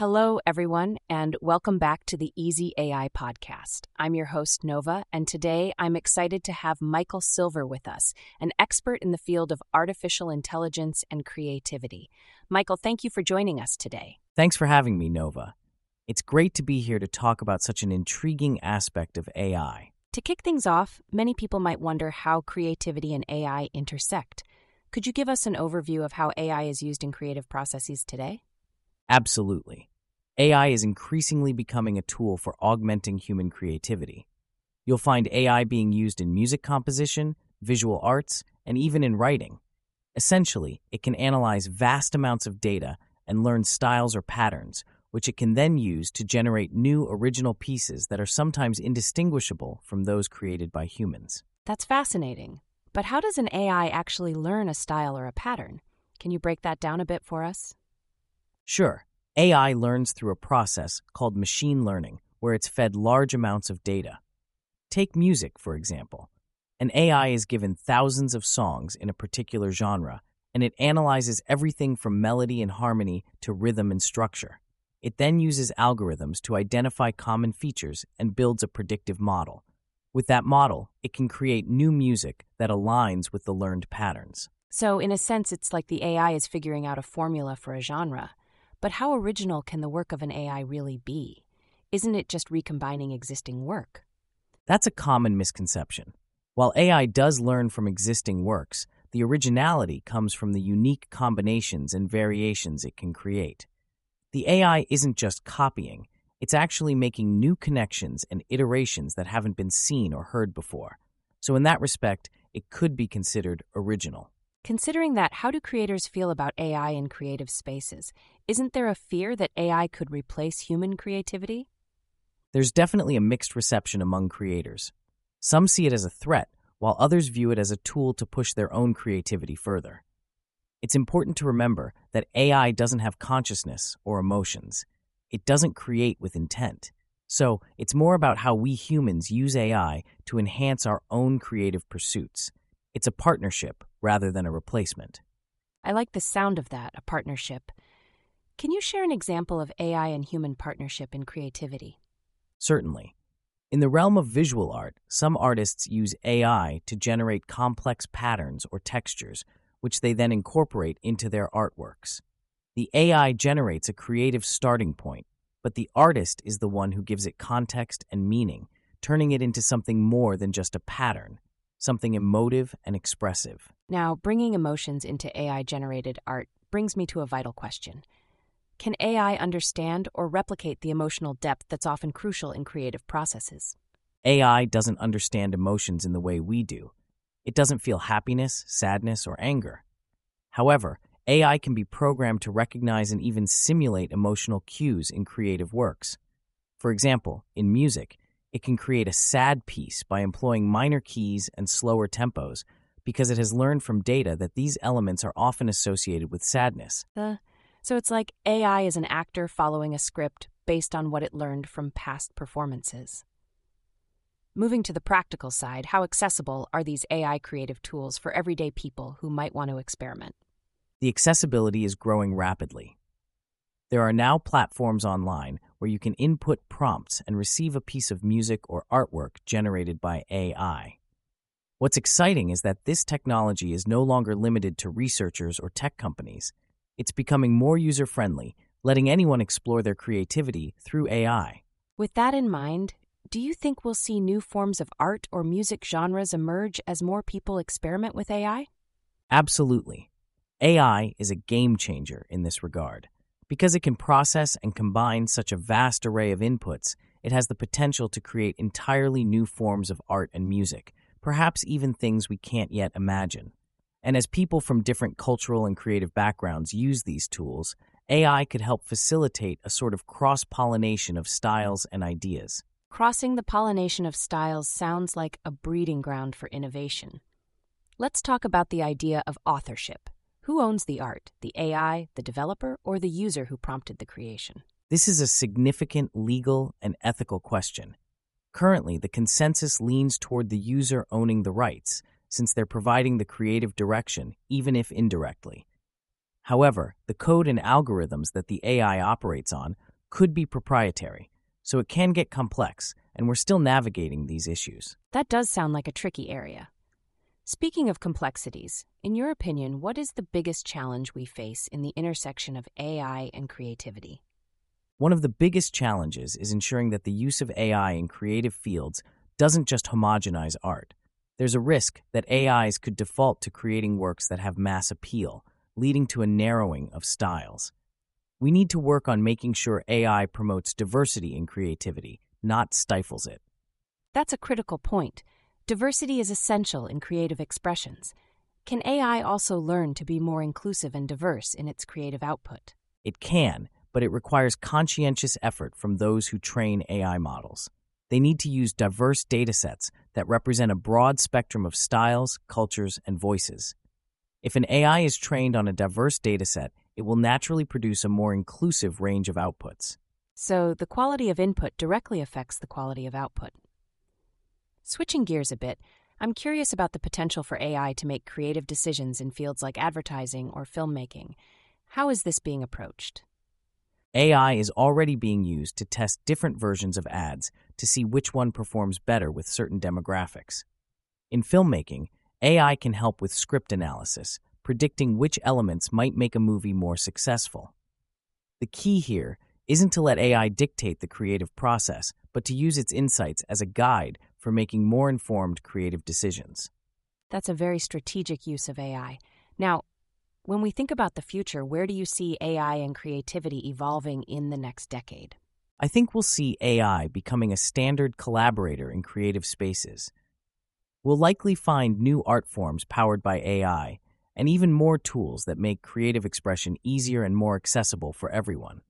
Hello, everyone, and welcome back to the Easy AI podcast. I'm your host, Nova, and today I'm excited to have Michael Silver with us, an expert in the field of artificial intelligence and creativity. Michael, thank you for joining us today. Thanks for having me, Nova. It's great to be here to talk about such an intriguing aspect of AI. To kick things off, many people might wonder how creativity and AI intersect. Could you give us an overview of how AI is used in creative processes today? Absolutely. AI is increasingly becoming a tool for augmenting human creativity. You'll find AI being used in music composition, visual arts, and even in writing. Essentially, it can analyze vast amounts of data and learn styles or patterns, which it can then use to generate new original pieces that are sometimes indistinguishable from those created by humans. That's fascinating. But how does an AI actually learn a style or a pattern? Can you break that down a bit for us? Sure, AI learns through a process called machine learning, where it's fed large amounts of data. Take music, for example. An AI is given thousands of songs in a particular genre, and it analyzes everything from melody and harmony to rhythm and structure. It then uses algorithms to identify common features and builds a predictive model. With that model, it can create new music that aligns with the learned patterns. So, in a sense, it's like the AI is figuring out a formula for a genre. But how original can the work of an AI really be? Isn't it just recombining existing work? That's a common misconception. While AI does learn from existing works, the originality comes from the unique combinations and variations it can create. The AI isn't just copying, it's actually making new connections and iterations that haven't been seen or heard before. So, in that respect, it could be considered original. Considering that, how do creators feel about AI in creative spaces? Isn't there a fear that AI could replace human creativity? There's definitely a mixed reception among creators. Some see it as a threat, while others view it as a tool to push their own creativity further. It's important to remember that AI doesn't have consciousness or emotions. It doesn't create with intent. So, it's more about how we humans use AI to enhance our own creative pursuits. It's a partnership rather than a replacement. I like the sound of that, a partnership. Can you share an example of AI and human partnership in creativity? Certainly. In the realm of visual art, some artists use AI to generate complex patterns or textures, which they then incorporate into their artworks. The AI generates a creative starting point, but the artist is the one who gives it context and meaning, turning it into something more than just a pattern something emotive and expressive. Now, bringing emotions into AI generated art brings me to a vital question. Can AI understand or replicate the emotional depth that's often crucial in creative processes? AI doesn't understand emotions in the way we do. It doesn't feel happiness, sadness, or anger. However, AI can be programmed to recognize and even simulate emotional cues in creative works. For example, in music, it can create a sad piece by employing minor keys and slower tempos because it has learned from data that these elements are often associated with sadness. Uh, so it's like AI is an actor following a script based on what it learned from past performances. Moving to the practical side, how accessible are these AI creative tools for everyday people who might want to experiment? The accessibility is growing rapidly. There are now platforms online where you can input prompts and receive a piece of music or artwork generated by AI. What's exciting is that this technology is no longer limited to researchers or tech companies. It's becoming more user friendly, letting anyone explore their creativity through AI. With that in mind, do you think we'll see new forms of art or music genres emerge as more people experiment with AI? Absolutely. AI is a game changer in this regard. Because it can process and combine such a vast array of inputs, it has the potential to create entirely new forms of art and music, perhaps even things we can't yet imagine. And as people from different cultural and creative backgrounds use these tools, AI could help facilitate a sort of cross pollination of styles and ideas. Crossing the pollination of styles sounds like a breeding ground for innovation. Let's talk about the idea of authorship. Who owns the art, the AI, the developer, or the user who prompted the creation? This is a significant legal and ethical question. Currently, the consensus leans toward the user owning the rights, since they're providing the creative direction, even if indirectly. However, the code and algorithms that the AI operates on could be proprietary, so it can get complex, and we're still navigating these issues. That does sound like a tricky area. Speaking of complexities, in your opinion, what is the biggest challenge we face in the intersection of AI and creativity? One of the biggest challenges is ensuring that the use of AI in creative fields doesn't just homogenize art. There's a risk that AIs could default to creating works that have mass appeal, leading to a narrowing of styles. We need to work on making sure AI promotes diversity in creativity, not stifles it. That's a critical point. Diversity is essential in creative expressions. Can AI also learn to be more inclusive and diverse in its creative output? It can, but it requires conscientious effort from those who train AI models. They need to use diverse datasets that represent a broad spectrum of styles, cultures, and voices. If an AI is trained on a diverse dataset, it will naturally produce a more inclusive range of outputs. So, the quality of input directly affects the quality of output. Switching gears a bit, I'm curious about the potential for AI to make creative decisions in fields like advertising or filmmaking. How is this being approached? AI is already being used to test different versions of ads to see which one performs better with certain demographics. In filmmaking, AI can help with script analysis, predicting which elements might make a movie more successful. The key here isn't to let AI dictate the creative process, but to use its insights as a guide for making more informed creative decisions. That's a very strategic use of AI. Now, when we think about the future, where do you see AI and creativity evolving in the next decade? I think we'll see AI becoming a standard collaborator in creative spaces. We'll likely find new art forms powered by AI and even more tools that make creative expression easier and more accessible for everyone.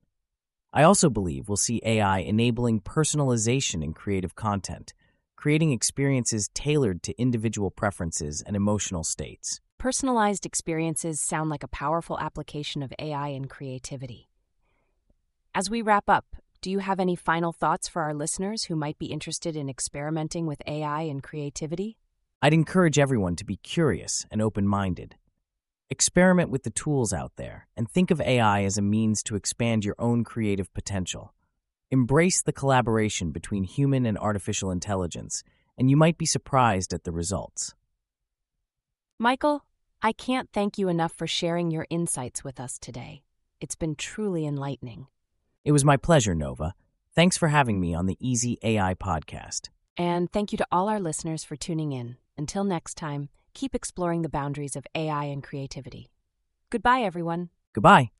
I also believe we'll see AI enabling personalization in creative content, creating experiences tailored to individual preferences and emotional states. Personalized experiences sound like a powerful application of AI and creativity. As we wrap up, do you have any final thoughts for our listeners who might be interested in experimenting with AI and creativity? I'd encourage everyone to be curious and open minded. Experiment with the tools out there and think of AI as a means to expand your own creative potential. Embrace the collaboration between human and artificial intelligence, and you might be surprised at the results. Michael, I can't thank you enough for sharing your insights with us today. It's been truly enlightening. It was my pleasure, Nova. Thanks for having me on the Easy AI podcast. And thank you to all our listeners for tuning in. Until next time, keep exploring the boundaries of AI and creativity. Goodbye, everyone. Goodbye.